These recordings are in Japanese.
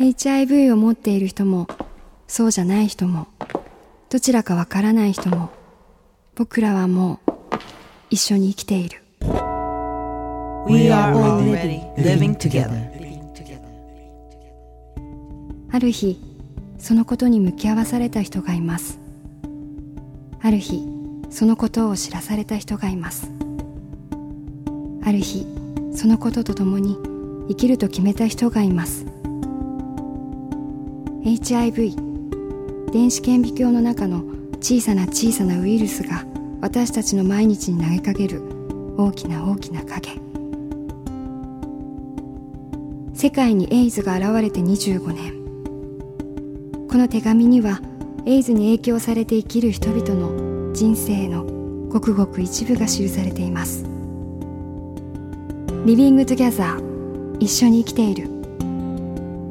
HIV を持っている人もそうじゃない人もどちらかわからない人も僕らはもう一緒に生きている。We are already living together. ある日そのことに向き合わされた人がいます。ある日そのことを知らされた人がいます。ある日そのことと共に生きると決めた人がいます HIV 電子顕微鏡の中の小さな小さなウイルスが私たちの毎日に投げかける。大きな大きな影。世界にエイズが現れて25年。この手紙にはエイズに影響されて生きる人々の人生のごくごく一部が記されています。 Living Together 一緒に生きている。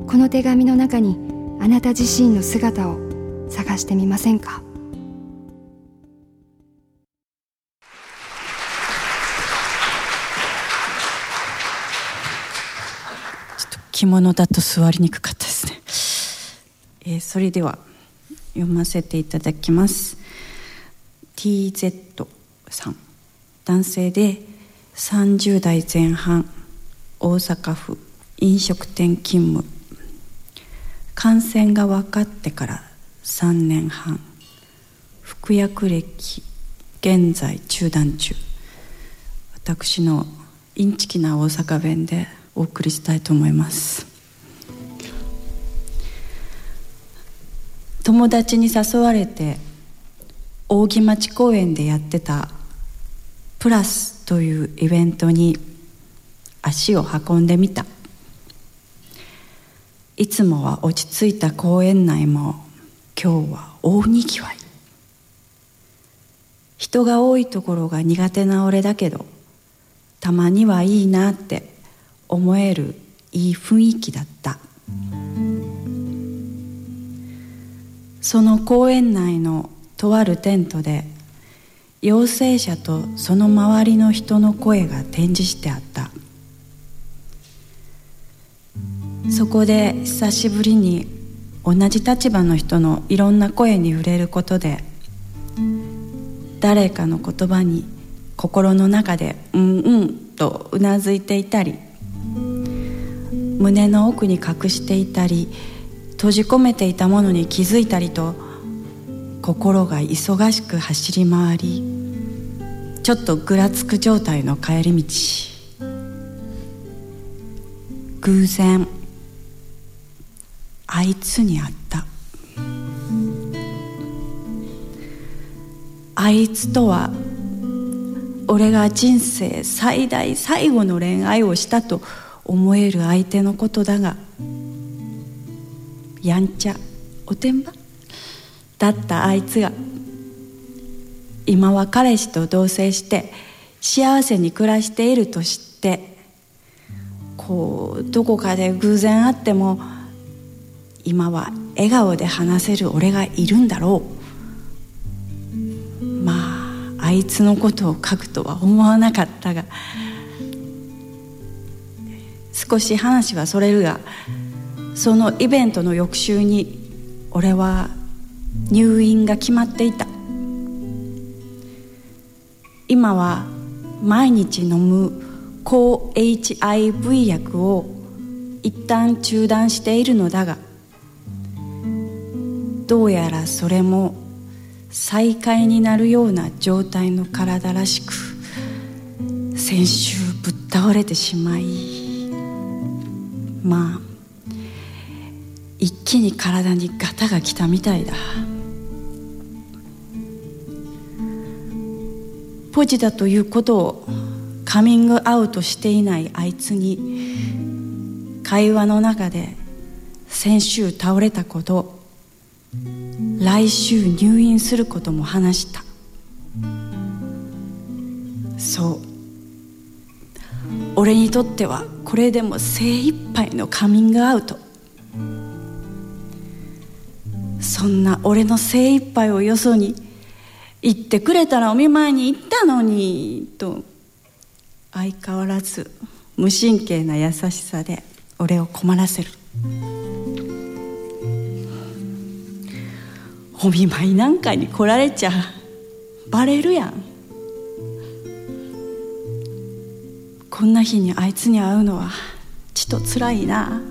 この手紙の中にあなた自身の姿を探してみませんか？ちょっと着物だと座りにくかったですね、えーそれでは読ませていただきます。TZ さん。男性で30代前半大阪府飲食店勤務。感染が分かってから3年半。服薬歴現在中断中。私のインチキな大阪弁でお送りしたいと思います。友達に誘われて扇町公園でやってたプラスというイベントに足を運んでみた。いつもは落ち着いた公園内も今日は大にぎわい。人が多いところが苦手な俺だけどたまにはいいなって思えるいい雰囲気だった。その公園内のとあるテントで陽性者とその周りの人の声が展示してあった。そこで久しぶりに同じ立場の人のいろんな声に触れることで誰かの言葉に心の中で「うんうん」とうなずいていたり胸の奥に隠していたり閉じ込めていたものに気づいたりと心が忙しく走り回りちょっとぐらつく状態の帰り道。偶然あいつに会った。あいつとは俺が人生最大最後の恋愛をしたと思える相手のことだがやんちゃおてんば？だったあいつが今は彼氏と同棲して幸せに暮らしていると知ってこうどこかで偶然会っても今は笑顔で話せる俺がいるんだろう。まああいつのことを書くとは思わなかったが少し話はそれるがそのイベントの翌週に俺は入院が決まっていた。今は毎日飲む抗 HIV 薬を一旦中断しているのだがどうやらそれも再開になるような状態の体らしく先週ぶっ倒れてしまいまあ一気に体にガタが来たみたいだ。ポジだということをカミングアウトしていないあいつに会話の中で先週倒れたこと来週入院することも話した。そう。俺にとってはこれでも精一杯のカミングアウト。そんな俺の精一杯をよそに言ってくれたらお見舞いに行ったのにと相変わらず無神経な優しさで俺を困らせる。お見舞いなんかに来られちゃバレるやん。こんな日にあいつに会うのはちとつらいな。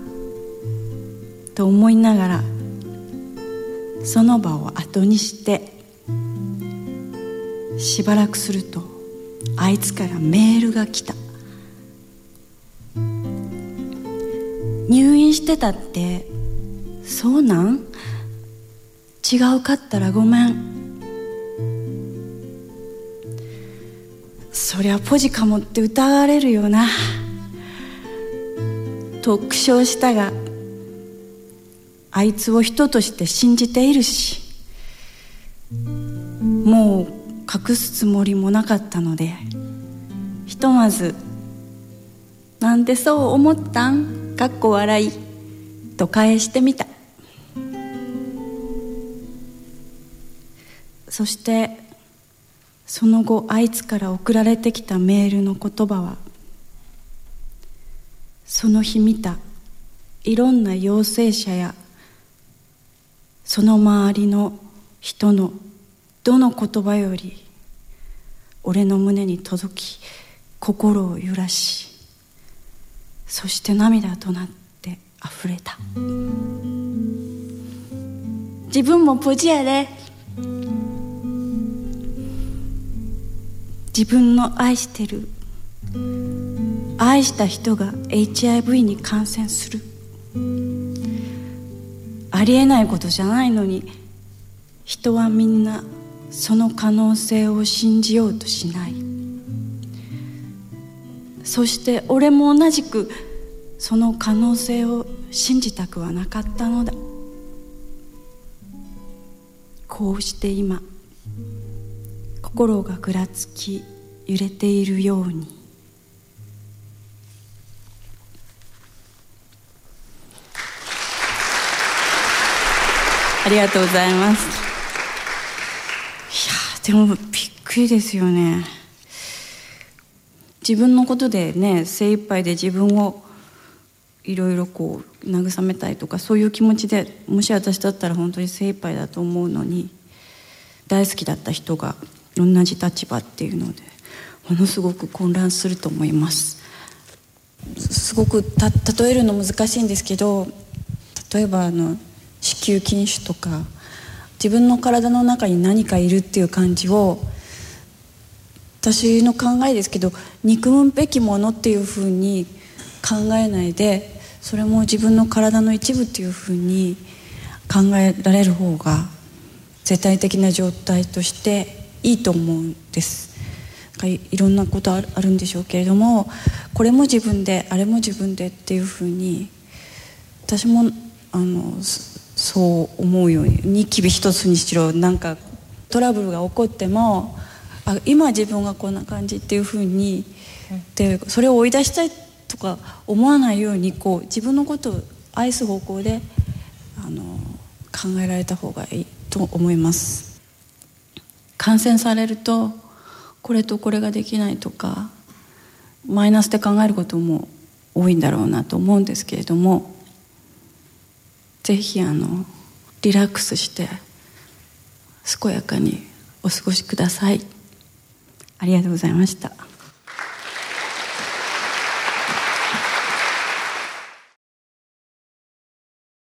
と思いながらその場を後にしてしばらくするとあいつからメールが来た。入院してたってそうなん？違うかったらごめん。そりゃポジかもって疑われるよな。と苦笑したがあいつを人として信じているしもう隠すつもりもなかったのでひとまず「なんでそう思ったん?」かっこ笑い。と返してみた。そしてその後あいつから送られてきたメールの言葉はその日見たいろんな陽性者やその周りの人のどの言葉より俺の胸に届き心を揺らしそして涙となって溢れた。自分もポジやで。自分の愛してる。愛した人が HIV に感染する。ありえないことじゃないのに人はみんなその可能性を信じようとしない。そして俺も同じくその可能性を信じたくはなかったのだ。こうして今心がぐらつき揺れているように。ありがとうございます。いやでもびっくりですよね。自分のことでね精一杯で自分をいろいろこう慰めたいとかそういう気持ちでもし私だったら本当に精一杯だと思うのに大好きだった人が同じ立場っていうのでものすごく混乱すると思います。すごくた例えるの難しいんですけど例えばあの子宮筋腫とか自分の体の中に何かいるっていう感じを私の考えですけど憎むべきものっていうふうに考えないでそれも自分の体の一部っていうふうに考えられる方が絶対的な状態としていいと思うんです。いいろんなことあるんでしょうけれどもこれも自分であれも自分でっていうふうに私もあのそう思うようにニキビ一つにしろなんかトラブルが起こってもあ今自分がこんな感じっていうふうにでそれを追い出したいとか思わないようにこう自分のことを愛す方向であの考えられた方がいいと思います。感染されるとこれとこれができないとかマイナスで考えることも多いんだろうなと思うんですけれどもぜひあのリラックスして健やかにお過ごしください。ありがとうございました。